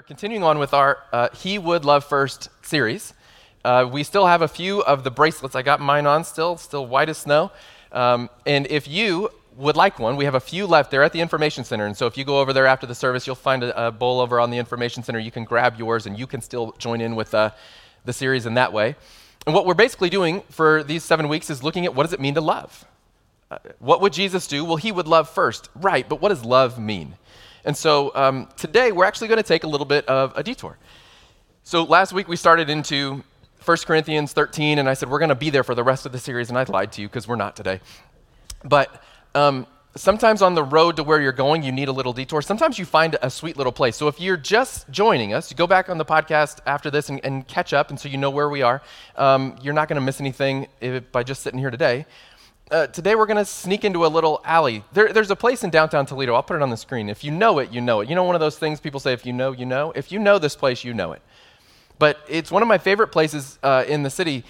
Are continuing on with our uh, He Would Love First series. Uh, we still have a few of the bracelets. I got mine on still, still white as snow. Um, and if you would like one, we have a few left. They're at the Information Center. And so if you go over there after the service, you'll find a, a bowl over on the Information Center. You can grab yours and you can still join in with uh, the series in that way. And what we're basically doing for these seven weeks is looking at what does it mean to love? Uh, what would Jesus do? Well, he would love first. Right, but what does love mean? And so um, today we're actually going to take a little bit of a detour. So last week we started into 1 Corinthians 13, and I said we're going to be there for the rest of the series, and I lied to you because we're not today. But um, sometimes on the road to where you're going, you need a little detour. Sometimes you find a sweet little place. So if you're just joining us, you go back on the podcast after this and, and catch up, and so you know where we are. Um, you're not going to miss anything if, by just sitting here today. Uh, today we're going to sneak into a little alley. There, there's a place in downtown Toledo. I'll put it on the screen. If you know it, you know it. You know one of those things people say, if you know, you know. If you know this place, you know it. But it's one of my favorite places uh, in the city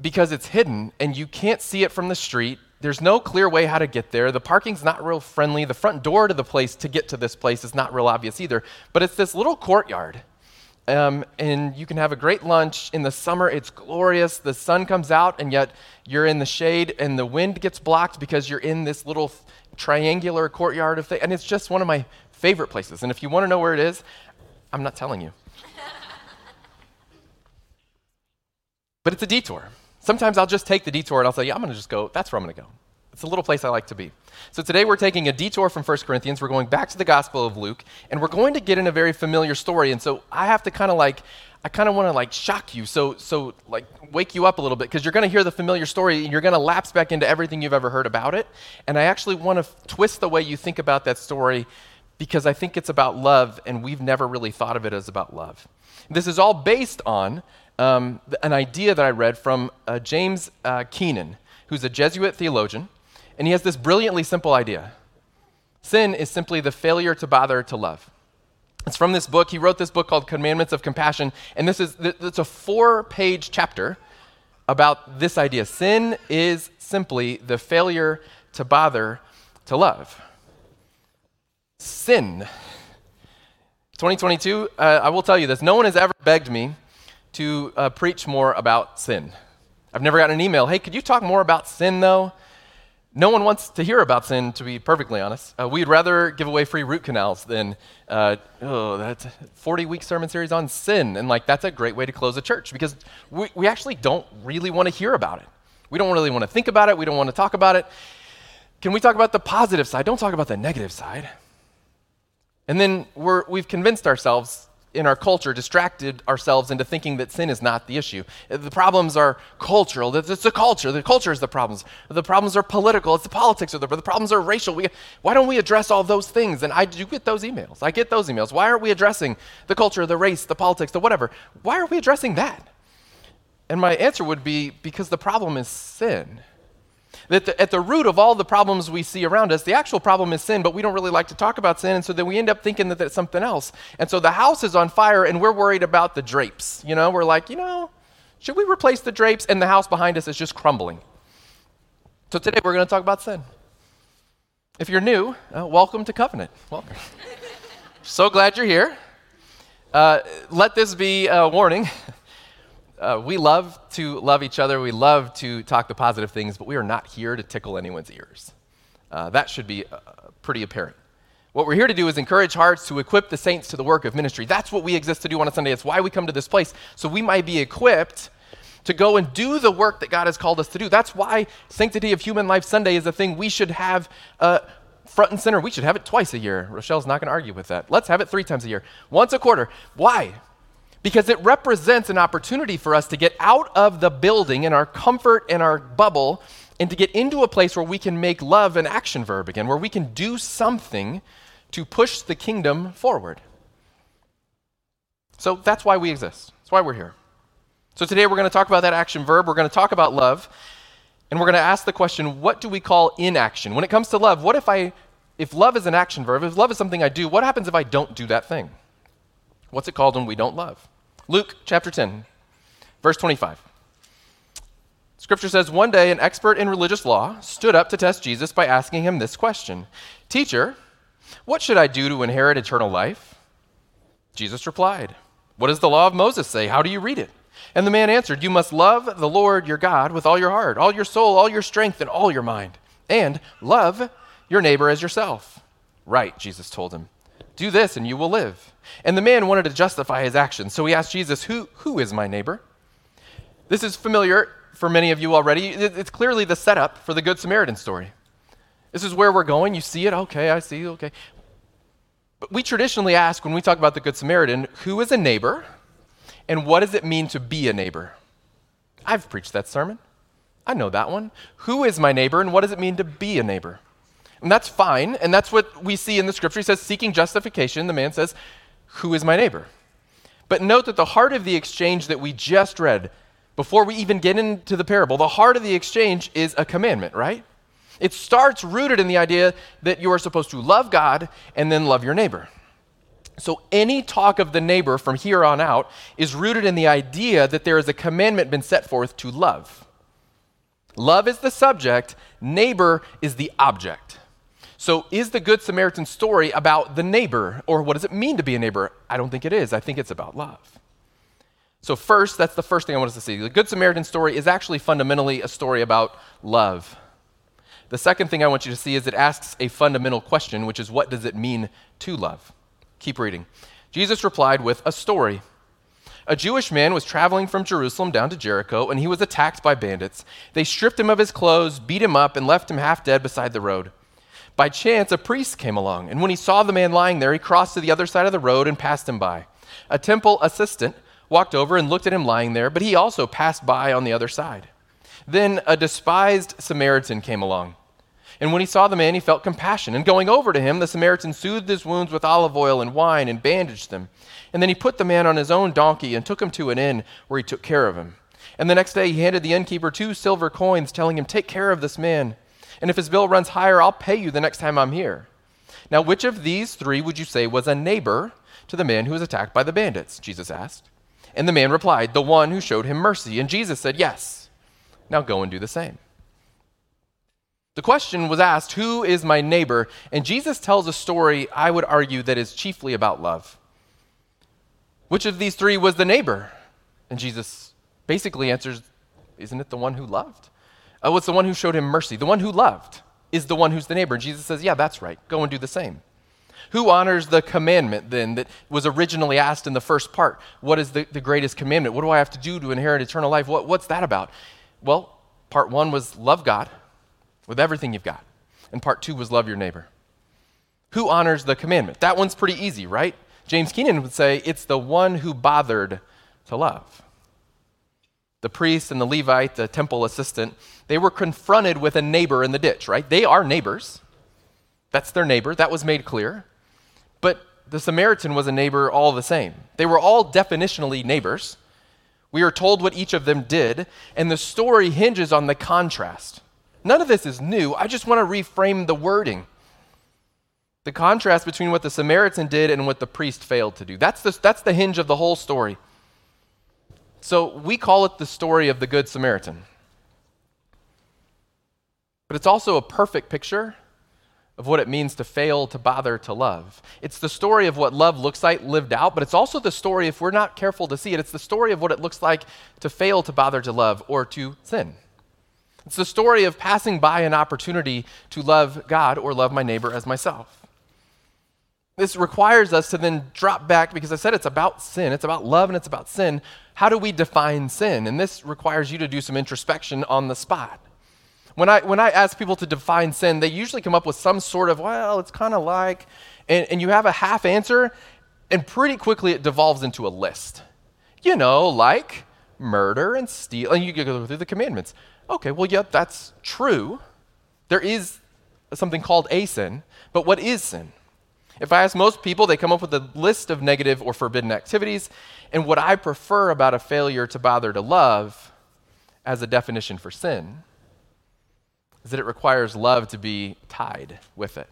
because it's hidden and you can't see it from the street. There's no clear way how to get there. The parking's not real friendly. The front door to the place to get to this place is not real obvious either. But it's this little courtyard um, and you can have a great lunch. In the summer, it's glorious. The sun comes out, and yet you're in the shade, and the wind gets blocked because you're in this little triangular courtyard of things. And it's just one of my favorite places. And if you want to know where it is, I'm not telling you. but it's a detour. Sometimes I'll just take the detour and I'll say, yeah, I'm going to just go, that's where I'm going to go. It's a little place I like to be. So today we're taking a detour from 1 Corinthians. We're going back to the Gospel of Luke, and we're going to get in a very familiar story. And so I have to kind of like, I kind of want to like shock you, so so like wake you up a little bit because you're going to hear the familiar story and you're going to lapse back into everything you've ever heard about it. And I actually want to f- twist the way you think about that story because I think it's about love, and we've never really thought of it as about love. This is all based on um, an idea that I read from uh, James uh, Keenan, who's a Jesuit theologian. And he has this brilliantly simple idea sin is simply the failure to bother to love. It's from this book. He wrote this book called Commandments of Compassion. And this is it's a four page chapter about this idea. Sin is simply the failure to bother to love. Sin. 2022, uh, I will tell you this no one has ever begged me to uh, preach more about sin. I've never gotten an email, hey, could you talk more about sin though? No one wants to hear about sin, to be perfectly honest. Uh, we'd rather give away free root canals than, uh, oh, that's a 40 week sermon series on sin. And like, that's a great way to close a church because we, we actually don't really want to hear about it. We don't really want to think about it. We don't want to talk about it. Can we talk about the positive side? Don't talk about the negative side. And then we're, we've convinced ourselves in our culture distracted ourselves into thinking that sin is not the issue. The problems are cultural. It's the culture. The culture is the problems. The problems are political. It's the politics of the. The problems are racial. We, why don't we address all those things? And I do get those emails. I get those emails. Why aren't we addressing the culture, the race, the politics, the whatever? Why are we addressing that? And my answer would be because the problem is sin. That the, at the root of all the problems we see around us, the actual problem is sin, but we don't really like to talk about sin, and so then we end up thinking that it's something else. And so the house is on fire, and we're worried about the drapes. You know, we're like, you know, should we replace the drapes? And the house behind us is just crumbling. So today we're going to talk about sin. If you're new, uh, welcome to Covenant. Welcome. so glad you're here. Uh, let this be a warning. Uh, we love to love each other. We love to talk the positive things, but we are not here to tickle anyone's ears. Uh, that should be uh, pretty apparent. What we're here to do is encourage hearts to equip the saints to the work of ministry. That's what we exist to do on a Sunday. It's why we come to this place, so we might be equipped to go and do the work that God has called us to do. That's why Sanctity of Human Life Sunday is a thing we should have uh, front and center. We should have it twice a year. Rochelle's not going to argue with that. Let's have it three times a year, once a quarter. Why? Because it represents an opportunity for us to get out of the building and our comfort and our bubble and to get into a place where we can make love an action verb again, where we can do something to push the kingdom forward. So that's why we exist. That's why we're here. So today we're going to talk about that action verb. We're going to talk about love. And we're going to ask the question what do we call inaction? When it comes to love, what if I, if love is an action verb, if love is something I do, what happens if I don't do that thing? What's it called when we don't love? Luke chapter 10, verse 25. Scripture says one day an expert in religious law stood up to test Jesus by asking him this question Teacher, what should I do to inherit eternal life? Jesus replied, What does the law of Moses say? How do you read it? And the man answered, You must love the Lord your God with all your heart, all your soul, all your strength, and all your mind, and love your neighbor as yourself. Right, Jesus told him. Do this and you will live. And the man wanted to justify his actions, so he asked Jesus, Who, who is my neighbor? This is familiar for many of you already. It's clearly the setup for the Good Samaritan story. This is where we're going. You see it? Okay, I see. Okay. But we traditionally ask when we talk about the Good Samaritan, who is a neighbor and what does it mean to be a neighbor? I've preached that sermon. I know that one. Who is my neighbor and what does it mean to be a neighbor? And that's fine. And that's what we see in the scripture. He says, seeking justification. The man says, Who is my neighbor? But note that the heart of the exchange that we just read before we even get into the parable, the heart of the exchange is a commandment, right? It starts rooted in the idea that you are supposed to love God and then love your neighbor. So, any talk of the neighbor from here on out is rooted in the idea that there is a commandment been set forth to love. Love is the subject, neighbor is the object. So, is the Good Samaritan story about the neighbor, or what does it mean to be a neighbor? I don't think it is. I think it's about love. So, first, that's the first thing I want us to see. The Good Samaritan story is actually fundamentally a story about love. The second thing I want you to see is it asks a fundamental question, which is what does it mean to love? Keep reading. Jesus replied with a story. A Jewish man was traveling from Jerusalem down to Jericho, and he was attacked by bandits. They stripped him of his clothes, beat him up, and left him half dead beside the road. By chance, a priest came along, and when he saw the man lying there, he crossed to the other side of the road and passed him by. A temple assistant walked over and looked at him lying there, but he also passed by on the other side. Then a despised Samaritan came along. And when he saw the man, he felt compassion. And going over to him, the Samaritan soothed his wounds with olive oil and wine and bandaged them. And then he put the man on his own donkey and took him to an inn where he took care of him. And the next day he handed the innkeeper two silver coins, telling him, Take care of this man. And if his bill runs higher, I'll pay you the next time I'm here. Now, which of these three would you say was a neighbor to the man who was attacked by the bandits? Jesus asked. And the man replied, The one who showed him mercy. And Jesus said, Yes. Now go and do the same. The question was asked, Who is my neighbor? And Jesus tells a story, I would argue, that is chiefly about love. Which of these three was the neighbor? And Jesus basically answers, Isn't it the one who loved? Uh, oh, it's the one who showed him mercy. The one who loved is the one who's the neighbor. And Jesus says, Yeah, that's right. Go and do the same. Who honors the commandment then that was originally asked in the first part? What is the, the greatest commandment? What do I have to do to inherit eternal life? What, what's that about? Well, part one was love God with everything you've got, and part two was love your neighbor. Who honors the commandment? That one's pretty easy, right? James Keenan would say it's the one who bothered to love. The priest and the Levite, the temple assistant, they were confronted with a neighbor in the ditch, right? They are neighbors. That's their neighbor. That was made clear. But the Samaritan was a neighbor all the same. They were all definitionally neighbors. We are told what each of them did, and the story hinges on the contrast. None of this is new. I just want to reframe the wording. The contrast between what the Samaritan did and what the priest failed to do. That's the, that's the hinge of the whole story. So we call it the story of the Good Samaritan. But it's also a perfect picture of what it means to fail to bother to love. It's the story of what love looks like lived out, but it's also the story, if we're not careful to see it, it's the story of what it looks like to fail to bother to love or to sin. It's the story of passing by an opportunity to love God or love my neighbor as myself. This requires us to then drop back because I said it's about sin, it's about love and it's about sin. How do we define sin? And this requires you to do some introspection on the spot. When I, when I ask people to define sin, they usually come up with some sort of, well, it's kind of like, and, and you have a half answer, and pretty quickly it devolves into a list. You know, like murder and steal, and you go through the commandments. Okay, well, yep, that's true. There is something called a sin, but what is sin? If I ask most people, they come up with a list of negative or forbidden activities. And what I prefer about a failure to bother to love as a definition for sin is that it requires love to be tied with it.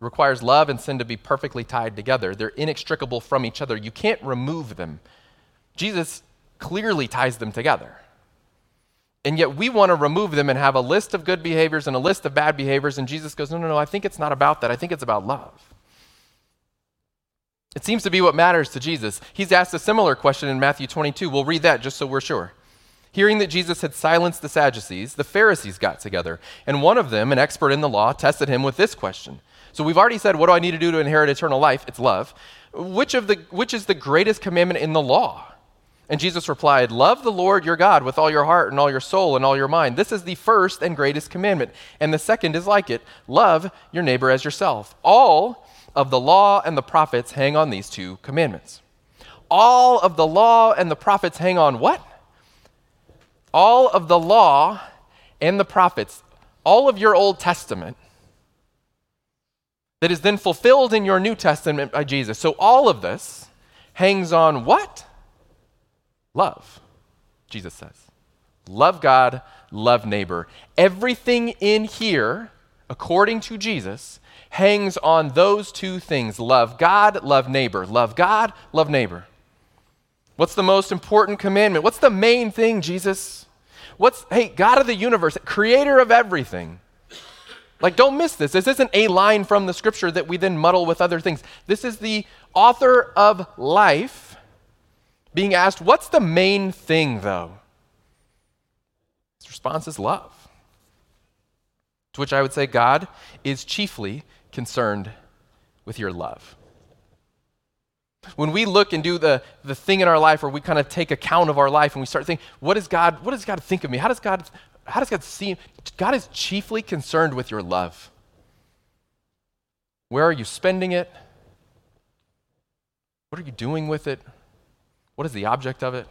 It requires love and sin to be perfectly tied together. They're inextricable from each other. You can't remove them. Jesus clearly ties them together. And yet we want to remove them and have a list of good behaviors and a list of bad behaviors. And Jesus goes, No, no, no, I think it's not about that. I think it's about love. It seems to be what matters to Jesus. He's asked a similar question in Matthew 22. We'll read that just so we're sure. Hearing that Jesus had silenced the Sadducees, the Pharisees got together, and one of them, an expert in the law, tested him with this question. So we've already said, What do I need to do to inherit eternal life? It's love. Which, of the, which is the greatest commandment in the law? And Jesus replied, Love the Lord your God with all your heart and all your soul and all your mind. This is the first and greatest commandment. And the second is like it love your neighbor as yourself. All of the law and the prophets hang on these two commandments. All of the law and the prophets hang on what? All of the law and the prophets, all of your Old Testament, that is then fulfilled in your New Testament by Jesus. So all of this hangs on what? Love, Jesus says. Love God, love neighbor. Everything in here, according to Jesus, hangs on those two things love God, love neighbor. Love God, love neighbor. What's the most important commandment? What's the main thing, Jesus? What's, hey, God of the universe, creator of everything. Like, don't miss this. This isn't a line from the scripture that we then muddle with other things. This is the author of life being asked, What's the main thing, though? His response is love. To which I would say, God is chiefly concerned with your love. When we look and do the, the thing in our life where we kind of take account of our life and we start thinking, what does God, what does God think of me? How does God, how does God see? God is chiefly concerned with your love. Where are you spending it? What are you doing with it? What is the object of it?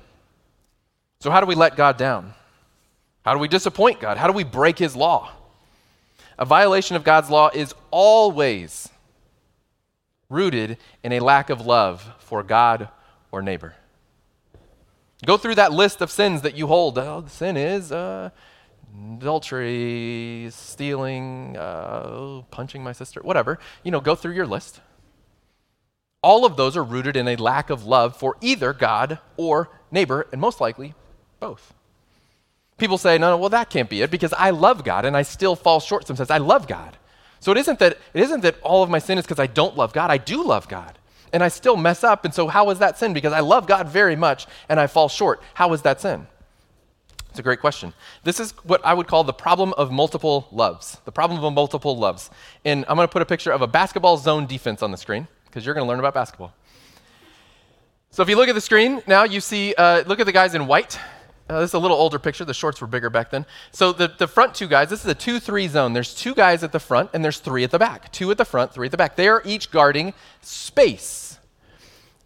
So, how do we let God down? How do we disappoint God? How do we break His law? A violation of God's law is always rooted in a lack of love for God or neighbor. Go through that list of sins that you hold. Oh, the sin is uh, adultery, stealing, uh, punching my sister, whatever. You know, go through your list. All of those are rooted in a lack of love for either God or neighbor, and most likely both. People say, no, no, well, that can't be it because I love God and I still fall short sometimes. I love God. So it isn't that, it isn't that all of my sin is because I don't love God. I do love God. And I still mess up. And so how is that sin? Because I love God very much and I fall short. How is that sin? It's a great question. This is what I would call the problem of multiple loves. The problem of multiple loves. And I'm going to put a picture of a basketball zone defense on the screen because you're going to learn about basketball. So if you look at the screen now, you see, uh, look at the guys in white. Uh, this is a little older picture. The shorts were bigger back then. So the, the front two guys, this is a 2 3 zone. There's two guys at the front, and there's three at the back. Two at the front, three at the back. They are each guarding space.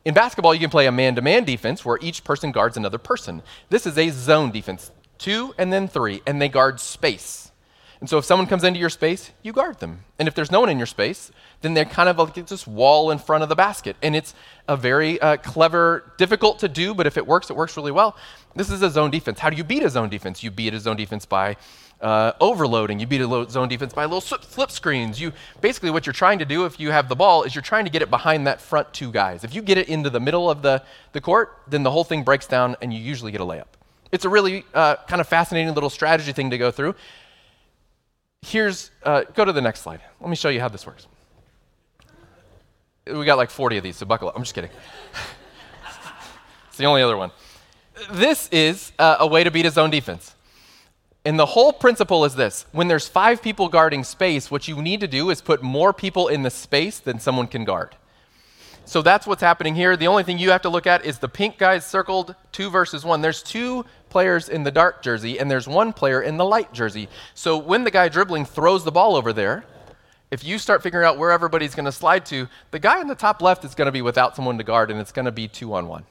In basketball, you can play a man to man defense where each person guards another person. This is a zone defense two and then three, and they guard space. And so if someone comes into your space, you guard them. And if there's no one in your space, then they're kind of like this wall in front of the basket. And it's a very uh, clever, difficult to do, but if it works, it works really well. This is a zone defense. How do you beat a zone defense? You beat a zone defense by uh, overloading. You beat a zone defense by little flip screens. You basically what you're trying to do if you have the ball is you're trying to get it behind that front two guys. If you get it into the middle of the, the court, then the whole thing breaks down and you usually get a layup. It's a really uh, kind of fascinating little strategy thing to go through. Here's, uh, go to the next slide. Let me show you how this works. We got like 40 of these, so buckle up. I'm just kidding. it's the only other one. This is uh, a way to beat a zone defense. And the whole principle is this when there's five people guarding space, what you need to do is put more people in the space than someone can guard. So that's what's happening here. The only thing you have to look at is the pink guys circled, two versus one. There's two players in the dark jersey, and there's one player in the light jersey. So when the guy dribbling throws the ball over there, if you start figuring out where everybody's going to slide to, the guy in the top left is going to be without someone to guard, and it's going to be two on one.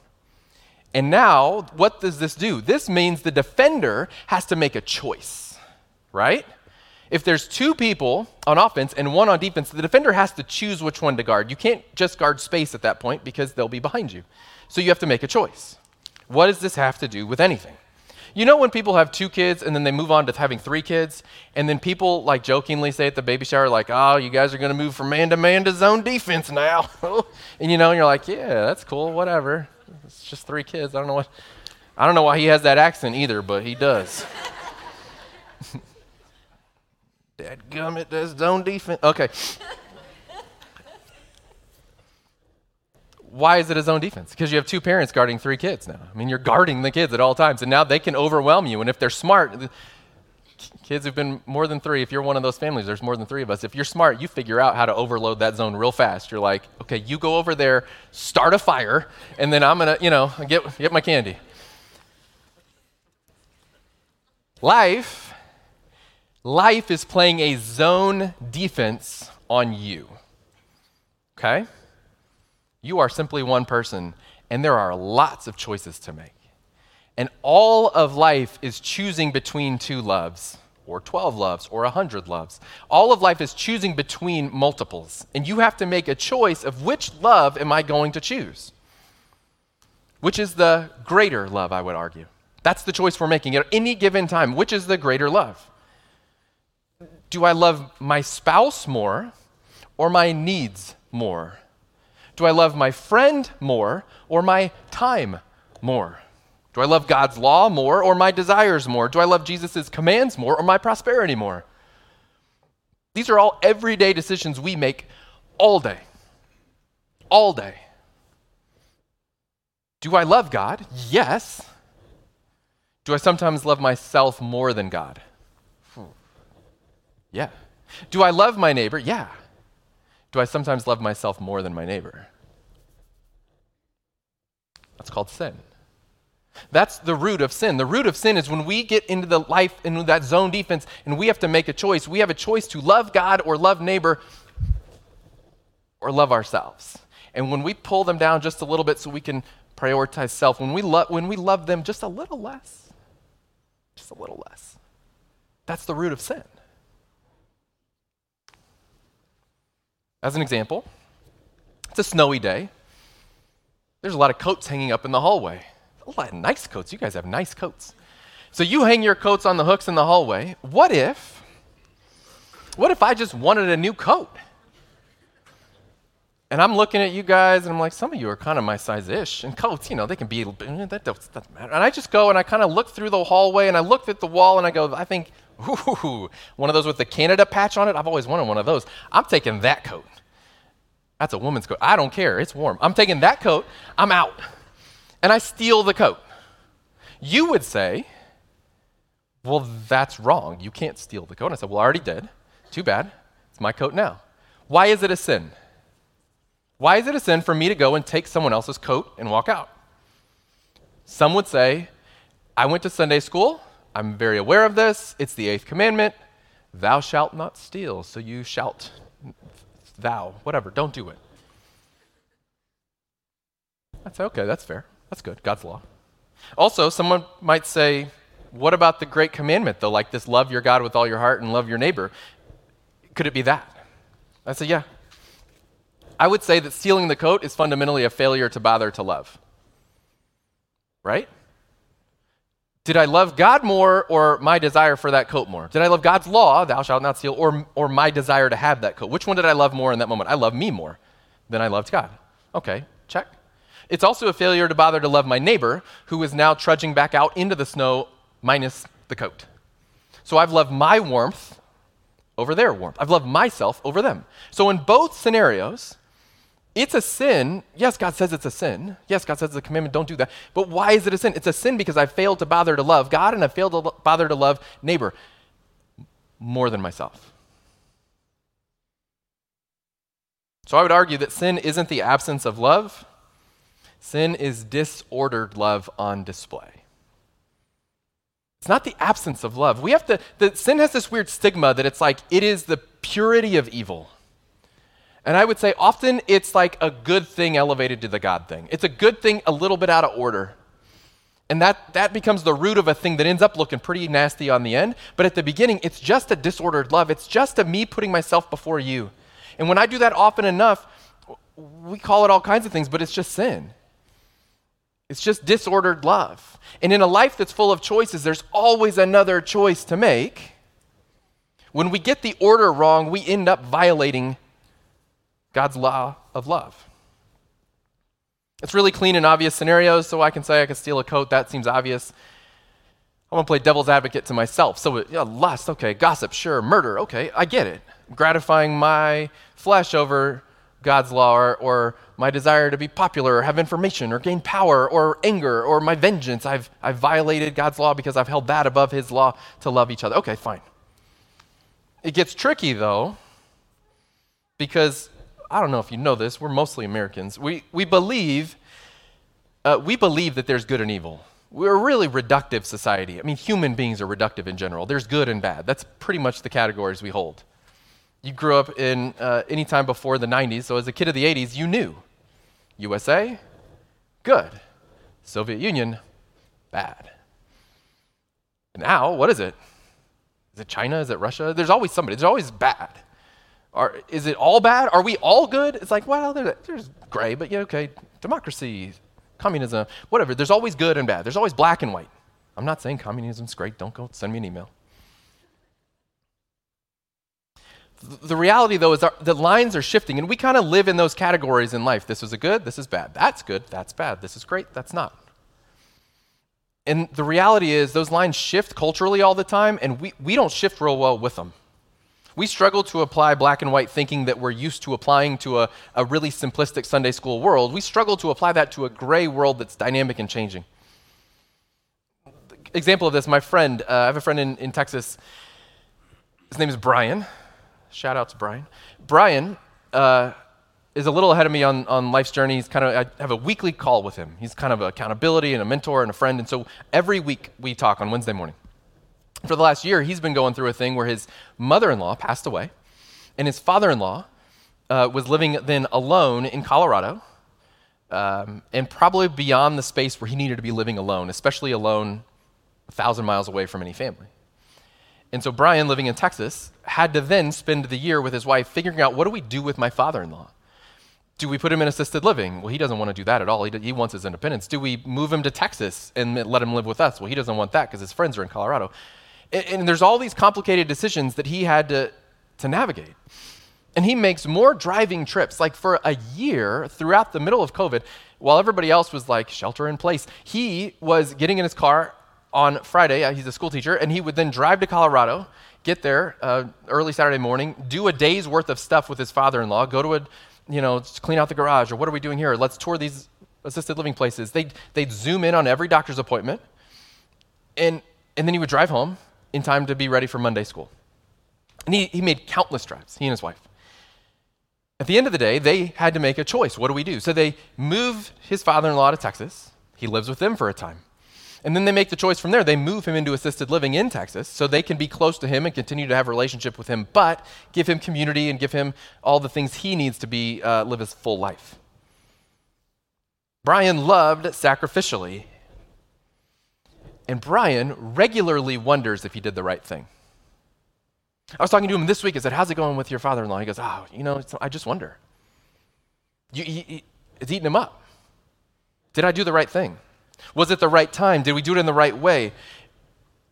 And now, what does this do? This means the defender has to make a choice, right? If there's two people on offense and one on defense, the defender has to choose which one to guard. You can't just guard space at that point because they'll be behind you. So you have to make a choice. What does this have to do with anything? You know when people have two kids and then they move on to having three kids, and then people like jokingly say at the baby shower, like, oh, you guys are going to move from man to man to zone defense now. and you know, and you're like, yeah, that's cool, whatever. It's just three kids. I don't know what, I don't know why he has that accent either, but he does. Dad gummit that's zone defense. Okay. Why is it a zone defense? Because you have two parents guarding three kids now. I mean, you're guarding the kids at all times, and now they can overwhelm you. And if they're smart, kids who've been more than three, if you're one of those families, there's more than three of us. If you're smart, you figure out how to overload that zone real fast. You're like, okay, you go over there, start a fire, and then I'm gonna, you know, get, get my candy. Life, life is playing a zone defense on you. Okay? You are simply one person, and there are lots of choices to make. And all of life is choosing between two loves, or 12 loves, or 100 loves. All of life is choosing between multiples. And you have to make a choice of which love am I going to choose? Which is the greater love, I would argue. That's the choice we're making at any given time. Which is the greater love? Do I love my spouse more or my needs more? Do I love my friend more or my time more? Do I love God's law more or my desires more? Do I love Jesus' commands more or my prosperity more? These are all everyday decisions we make all day. All day. Do I love God? Yes. Do I sometimes love myself more than God? Yeah. Do I love my neighbor? Yeah. Do I sometimes love myself more than my neighbor? That's called sin. That's the root of sin. The root of sin is when we get into the life, into that zone defense, and we have to make a choice. We have a choice to love God or love neighbor or love ourselves. And when we pull them down just a little bit so we can prioritize self, when we, lo- when we love them just a little less, just a little less, that's the root of sin. As an example, it's a snowy day. There's a lot of coats hanging up in the hallway. A lot of nice coats. You guys have nice coats. So you hang your coats on the hooks in the hallway. What if, what if I just wanted a new coat? And I'm looking at you guys, and I'm like, some of you are kind of my size-ish. And coats, you know, they can be, that doesn't matter. And I just go and I kind of look through the hallway, and I looked at the wall, and I go, I think, ooh, one of those with the Canada patch on it. I've always wanted one of those. I'm taking that coat. That's a woman's coat. I don't care. It's warm. I'm taking that coat. I'm out. And I steal the coat. You would say, well, that's wrong. You can't steal the coat. And I said, well, I already did. Too bad. It's my coat now. Why is it a sin? Why is it a sin for me to go and take someone else's coat and walk out? Some would say, I went to Sunday school. I'm very aware of this. It's the eighth commandment. Thou shalt not steal, so you shalt thou, whatever, don't do it. That's okay, that's fair. That's good. God's law. Also, someone might say, what about the great commandment, though, like this love your God with all your heart and love your neighbor? Could it be that? I say, yeah. I would say that stealing the coat is fundamentally a failure to bother to love. Right? Did I love God more or my desire for that coat more? Did I love God's law, thou shalt not steal, or, or my desire to have that coat? Which one did I love more in that moment? I love me more than I loved God. Okay, check. It's also a failure to bother to love my neighbor who is now trudging back out into the snow minus the coat. So I've loved my warmth over their warmth. I've loved myself over them. So in both scenarios, it's a sin. Yes, God says it's a sin. Yes, God says it's a commandment, don't do that. But why is it a sin? It's a sin because I failed to bother to love God and I failed to bother to love neighbor more than myself. So I would argue that sin isn't the absence of love, sin is disordered love on display. It's not the absence of love. We have to, the sin has this weird stigma that it's like it is the purity of evil. And I would say often it's like a good thing elevated to the God thing. It's a good thing a little bit out of order. And that, that becomes the root of a thing that ends up looking pretty nasty on the end. But at the beginning, it's just a disordered love. It's just a me putting myself before you. And when I do that often enough, we call it all kinds of things, but it's just sin. It's just disordered love. And in a life that's full of choices, there's always another choice to make. When we get the order wrong, we end up violating God's law of love. It's really clean and obvious scenarios, so I can say I can steal a coat. That seems obvious. I want to play devil's advocate to myself. So, uh, yeah, lust, okay. Gossip, sure. Murder, okay. I get it. Gratifying my flesh over God's law, or, or my desire to be popular, or have information, or gain power, or anger, or my vengeance. I've, I've violated God's law because I've held that above His law to love each other. Okay, fine. It gets tricky, though, because I don't know if you know this, we're mostly Americans. We, we, believe, uh, we believe that there's good and evil. We're a really reductive society. I mean, human beings are reductive in general. There's good and bad. That's pretty much the categories we hold. You grew up in uh, any time before the 90s, so as a kid of the 80s, you knew USA, good. Soviet Union, bad. Now, what is it? Is it China? Is it Russia? There's always somebody. There's always bad. Are, is it all bad? Are we all good? It's like, well, there's, gray, but yeah, okay. Democracy, communism, whatever. There's always good and bad. There's always black and white. I'm not saying communism's great. Don't go send me an email. The reality, though, is the lines are shifting, and we kind of live in those categories in life. This is a good, this is bad. That's good, that's bad. This is great, that's not. And the reality is, those lines shift culturally all the time, and we, we don't shift real well with them. We struggle to apply black and white thinking that we're used to applying to a, a really simplistic Sunday school world. We struggle to apply that to a gray world that's dynamic and changing. Example of this, my friend, uh, I have a friend in, in Texas. His name is Brian. Shout out to Brian. Brian uh, is a little ahead of me on, on life's journey. He's kind of, I have a weekly call with him. He's kind of accountability and a mentor and a friend. And so every week we talk on Wednesday morning for the last year, he's been going through a thing where his mother in law passed away, and his father in law uh, was living then alone in Colorado, um, and probably beyond the space where he needed to be living alone, especially alone a thousand miles away from any family. And so Brian, living in Texas, had to then spend the year with his wife figuring out what do we do with my father in law? Do we put him in assisted living? Well, he doesn't want to do that at all. He, he wants his independence. Do we move him to Texas and let him live with us? Well, he doesn't want that because his friends are in Colorado. And, and there's all these complicated decisions that he had to, to navigate. And he makes more driving trips. Like for a year throughout the middle of COVID, while everybody else was like shelter in place, he was getting in his car on Friday. Uh, he's a school teacher, and he would then drive to Colorado, get there uh, early Saturday morning, do a day's worth of stuff with his father in law, go to a, you know, clean out the garage, or what are we doing here? Let's tour these assisted living places. They'd, they'd zoom in on every doctor's appointment, and, and then he would drive home in time to be ready for Monday school. And he, he made countless drives, he and his wife. At the end of the day, they had to make a choice. What do we do? So they move his father in law to Texas. He lives with them for a time. And then they make the choice from there. They move him into assisted living in Texas so they can be close to him and continue to have a relationship with him, but give him community and give him all the things he needs to be uh, live his full life. Brian loved sacrificially and Brian regularly wonders if he did the right thing. I was talking to him this week. I said, How's it going with your father in law? He goes, Oh, you know, I just wonder. You, he, he, it's eating him up. Did I do the right thing? Was it the right time? Did we do it in the right way?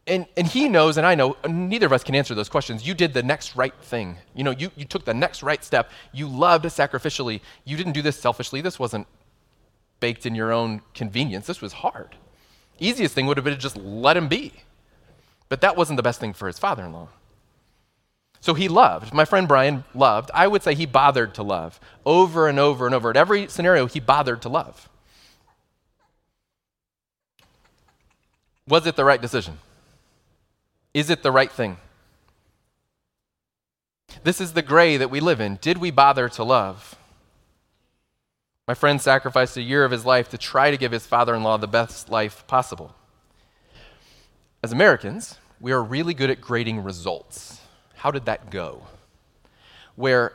And, and he knows, and I know, neither of us can answer those questions. You did the next right thing. You know, you, you took the next right step. You loved sacrificially. You didn't do this selfishly. This wasn't baked in your own convenience. This was hard. Easiest thing would have been to just let him be. But that wasn't the best thing for his father in law. So he loved. My friend Brian loved. I would say he bothered to love. Over and over and over. At every scenario, he bothered to love. Was it the right decision? Is it the right thing? This is the gray that we live in. Did we bother to love? My friend sacrificed a year of his life to try to give his father in law the best life possible. As Americans, we are really good at grading results. How did that go? Where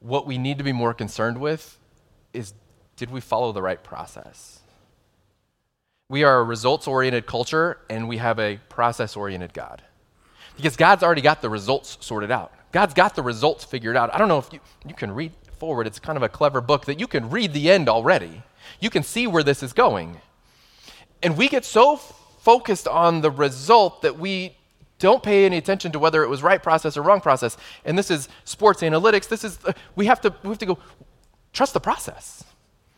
what we need to be more concerned with is did we follow the right process? We are a results oriented culture and we have a process oriented God. Because God's already got the results sorted out. God's got the results figured out. I don't know if you, you can read forward. It's kind of a clever book that you can read the end already. You can see where this is going. And we get so focused on the result that we don't pay any attention to whether it was right process or wrong process. And this is sports analytics. This is, uh, we, have to, we have to go, trust the process.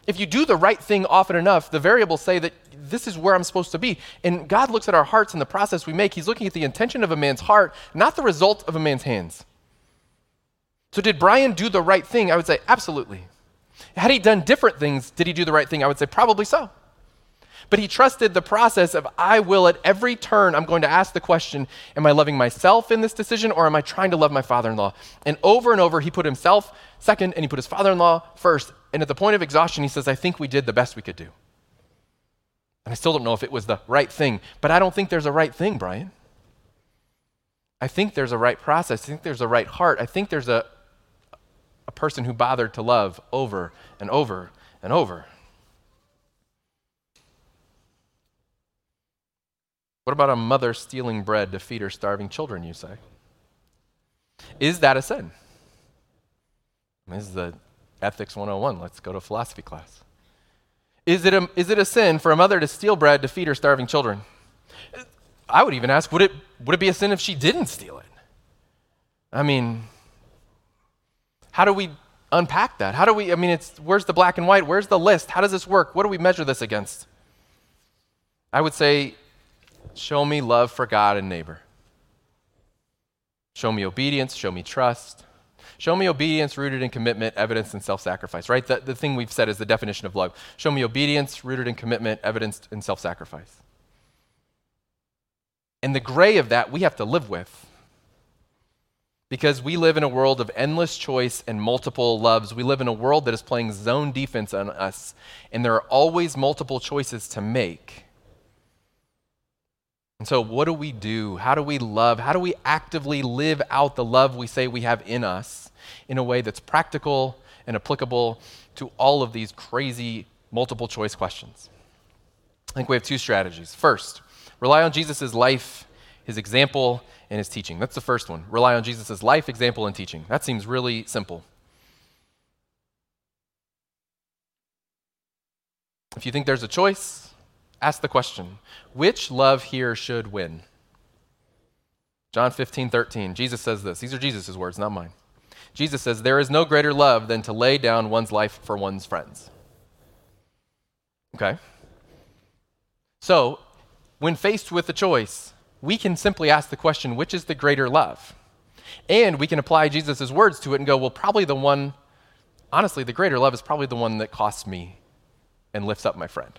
If you do the right thing often enough, the variables say that this is where I'm supposed to be. And God looks at our hearts and the process we make. He's looking at the intention of a man's heart, not the result of a man's hands. So, did Brian do the right thing? I would say, absolutely. Had he done different things, did he do the right thing? I would say, probably so. But he trusted the process of, I will at every turn, I'm going to ask the question, Am I loving myself in this decision or am I trying to love my father in law? And over and over, he put himself second and he put his father in law first. And at the point of exhaustion, he says, I think we did the best we could do. And I still don't know if it was the right thing, but I don't think there's a right thing, Brian. I think there's a right process. I think there's a right heart. I think there's a, a person who bothered to love over and over and over. What about a mother stealing bread to feed her starving children, you say? Is that a sin? This is the Ethics 101. Let's go to philosophy class. Is it, a, is it a sin for a mother to steal bread to feed her starving children? I would even ask would it, would it be a sin if she didn't steal it? I mean, how do we unpack that? How do we, I mean, it's, where's the black and white? Where's the list? How does this work? What do we measure this against? I would say, show me love for God and neighbor. Show me obedience, show me trust, Show me obedience rooted in commitment, evidenced in self sacrifice, right? The, the thing we've said is the definition of love. Show me obedience rooted in commitment, evidenced in self sacrifice. And the gray of that we have to live with. Because we live in a world of endless choice and multiple loves. We live in a world that is playing zone defense on us, and there are always multiple choices to make. And so, what do we do? How do we love? How do we actively live out the love we say we have in us in a way that's practical and applicable to all of these crazy multiple choice questions? I think we have two strategies. First, rely on Jesus' life, his example, and his teaching. That's the first one. Rely on Jesus' life, example, and teaching. That seems really simple. If you think there's a choice, ask the question which love here should win? John 15, 13. Jesus says this. These are Jesus' words, not mine. Jesus says, There is no greater love than to lay down one's life for one's friends. Okay? So, when faced with a choice, we can simply ask the question, which is the greater love? And we can apply Jesus' words to it and go, well, probably the one, honestly, the greater love is probably the one that costs me and lifts up my friend.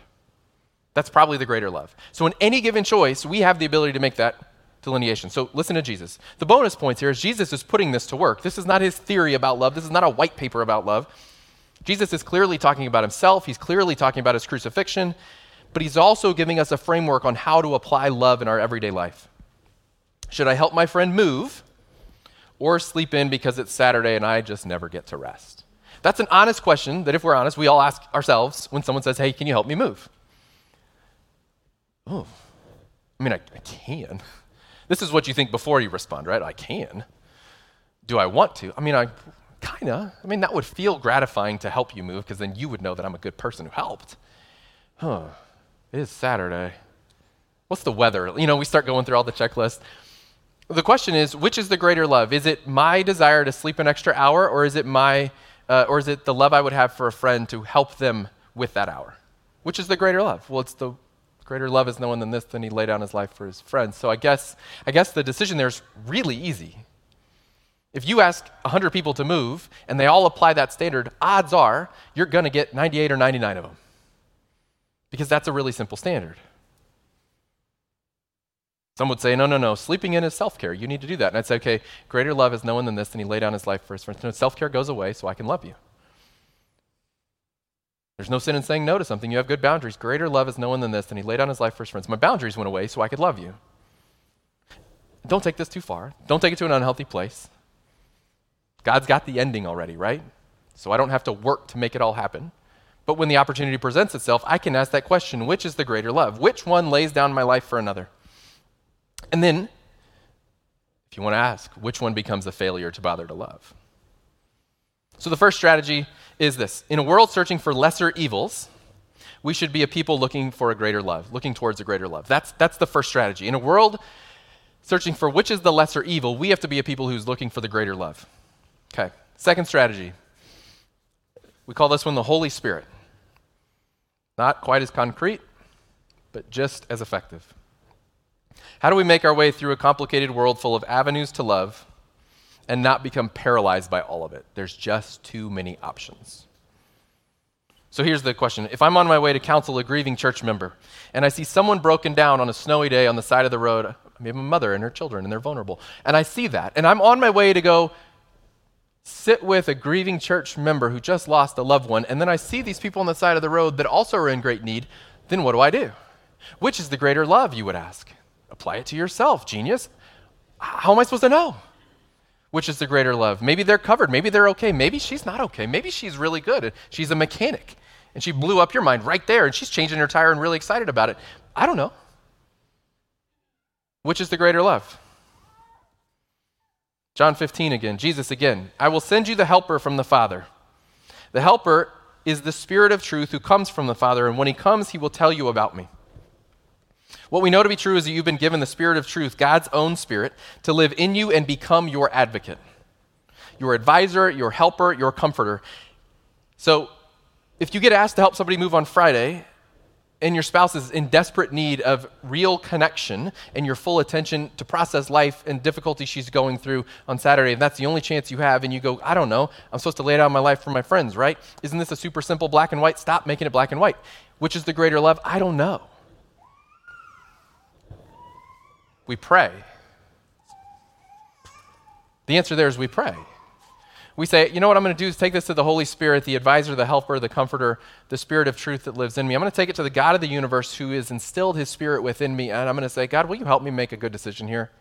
That's probably the greater love. So, in any given choice, we have the ability to make that delineation. So, listen to Jesus. The bonus points here is Jesus is putting this to work. This is not his theory about love, this is not a white paper about love. Jesus is clearly talking about himself, he's clearly talking about his crucifixion, but he's also giving us a framework on how to apply love in our everyday life. Should I help my friend move or sleep in because it's Saturday and I just never get to rest? That's an honest question that, if we're honest, we all ask ourselves when someone says, Hey, can you help me move? oh, I mean, I, I can. This is what you think before you respond, right? I can. Do I want to? I mean, I kind of. I mean, that would feel gratifying to help you move because then you would know that I'm a good person who helped. Huh. It is Saturday. What's the weather? You know, we start going through all the checklists. The question is, which is the greater love? Is it my desire to sleep an extra hour, or is it my, uh, or is it the love I would have for a friend to help them with that hour? Which is the greater love? Well, it's the Greater love is no one than this, than he lay down his life for his friends. So I guess, I guess the decision there is really easy. If you ask 100 people to move and they all apply that standard, odds are you're going to get 98 or 99 of them. Because that's a really simple standard. Some would say, no, no, no, sleeping in is self care. You need to do that. And I'd say, okay, greater love is no one than this, and he laid down his life for his friends. No, self care goes away so I can love you. There's no sin in saying no to something. You have good boundaries. Greater love is no one than this, and he laid down his life for his friends. My boundaries went away so I could love you. Don't take this too far. Don't take it to an unhealthy place. God's got the ending already, right? So I don't have to work to make it all happen. But when the opportunity presents itself, I can ask that question which is the greater love? Which one lays down my life for another? And then, if you want to ask, which one becomes a failure to bother to love? So the first strategy is this In a world searching for lesser evils, we should be a people looking for a greater love, looking towards a greater love. That's, that's the first strategy. In a world searching for which is the lesser evil, we have to be a people who's looking for the greater love. Okay, second strategy. We call this one the Holy Spirit. Not quite as concrete, but just as effective. How do we make our way through a complicated world full of avenues to love and not become paralyzed by all of it? There's just too many options. So here's the question If I'm on my way to counsel a grieving church member and I see someone broken down on a snowy day on the side of the road, maybe a mother and her children, and they're vulnerable, and I see that, and I'm on my way to go sit with a grieving church member who just lost a loved one, and then I see these people on the side of the road that also are in great need, then what do I do? Which is the greater love, you would ask? Apply it to yourself, genius. How am I supposed to know? Which is the greater love? Maybe they're covered. Maybe they're okay. Maybe she's not okay. Maybe she's really good. She's a mechanic and she blew up your mind right there and she's changing her tire and really excited about it. I don't know. Which is the greater love? John 15 again, Jesus again. I will send you the helper from the Father. The helper is the Spirit of truth who comes from the Father, and when he comes, he will tell you about me. What we know to be true is that you've been given the Spirit of truth, God's own Spirit, to live in you and become your advocate, your advisor, your helper, your comforter. So if you get asked to help somebody move on Friday, and your spouse is in desperate need of real connection and your full attention to process life and difficulty she's going through on Saturday, and that's the only chance you have, and you go, I don't know, I'm supposed to lay down my life for my friends, right? Isn't this a super simple black and white? Stop making it black and white. Which is the greater love? I don't know. We pray. The answer there is we pray we say, you know what I'm going to do is take this to the Holy Spirit, the advisor, the helper, the comforter, the spirit of truth that lives in me. I'm going to take it to the God of the universe who has instilled his spirit within me. And I'm going to say, God, will you help me make a good decision here?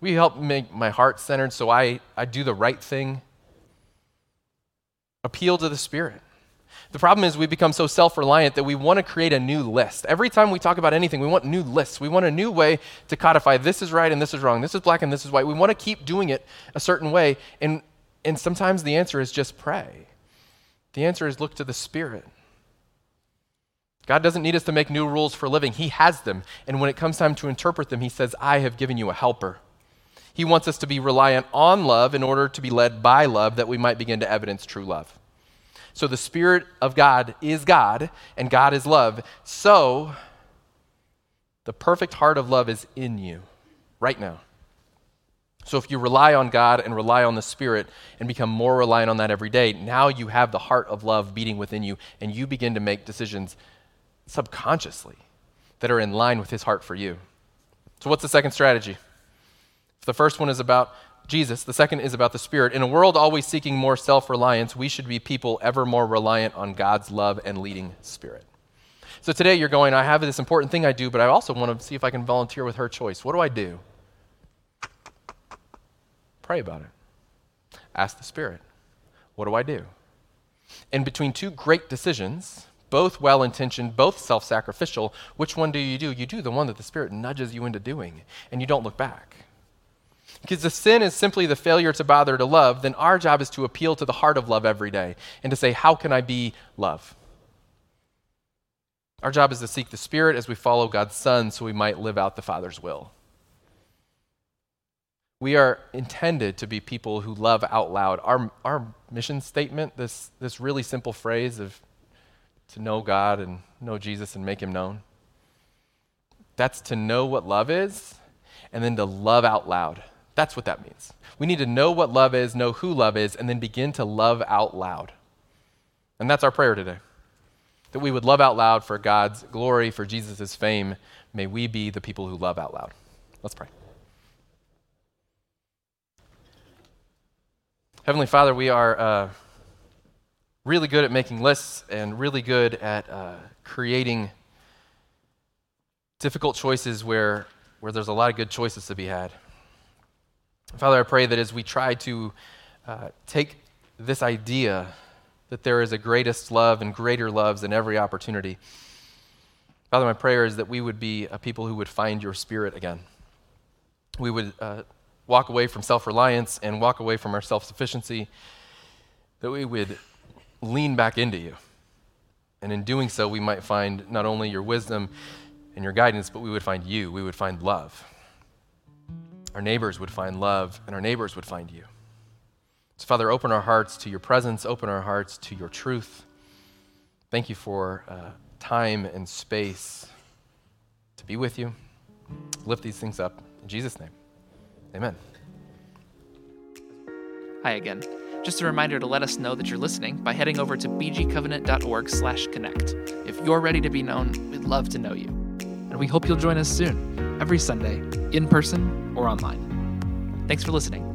Will you help make my heart centered so I, I do the right thing? Appeal to the Spirit. The problem is we become so self reliant that we want to create a new list. Every time we talk about anything, we want new lists. We want a new way to codify this is right and this is wrong, this is black and this is white. We want to keep doing it a certain way. And and sometimes the answer is just pray. The answer is look to the Spirit. God doesn't need us to make new rules for living, He has them. And when it comes time to interpret them, He says, I have given you a helper. He wants us to be reliant on love in order to be led by love that we might begin to evidence true love. So the Spirit of God is God, and God is love. So the perfect heart of love is in you right now. So if you rely on God and rely on the Spirit and become more reliant on that every day, now you have the heart of love beating within you and you begin to make decisions subconsciously that are in line with His heart for you. So, what's the second strategy? If the first one is about Jesus, the second is about the Spirit. In a world always seeking more self reliance, we should be people ever more reliant on God's love and leading Spirit. So today you're going, I have this important thing I do, but I also want to see if I can volunteer with her choice. What do I do? Pray about it. Ask the Spirit, what do I do? In between two great decisions, both well intentioned, both self sacrificial, which one do you do? You do the one that the Spirit nudges you into doing, and you don't look back. Because if sin is simply the failure to bother to love, then our job is to appeal to the heart of love every day and to say, How can I be love? Our job is to seek the Spirit as we follow God's Son so we might live out the Father's will. We are intended to be people who love out loud. Our, our mission statement, this, this really simple phrase of to know God and know Jesus and make him known, that's to know what love is and then to love out loud. That's what that means. We need to know what love is, know who love is, and then begin to love out loud. And that's our prayer today. That we would love out loud for God's glory, for Jesus' fame. May we be the people who love out loud. Let's pray. Heavenly Father, we are uh, really good at making lists and really good at uh, creating difficult choices where, where there's a lot of good choices to be had. Father, I pray that as we try to uh, take this idea that there is a greatest love and greater loves in every opportunity. Father, my prayer is that we would be a people who would find your spirit again. We would uh, walk away from self reliance and walk away from our self sufficiency, that we would lean back into you. And in doing so, we might find not only your wisdom and your guidance, but we would find you. We would find love. Our neighbors would find love, and our neighbors would find you. So, Father, open our hearts to your presence, open our hearts to your truth. Thank you for uh, time and space to be with you. Lift these things up. In Jesus' name, amen. Hi again. Just a reminder to let us know that you're listening by heading over to bgcovenant.org/connect. If you're ready to be known, we'd love to know you. And we hope you'll join us soon, every Sunday, in person or online. Thanks for listening.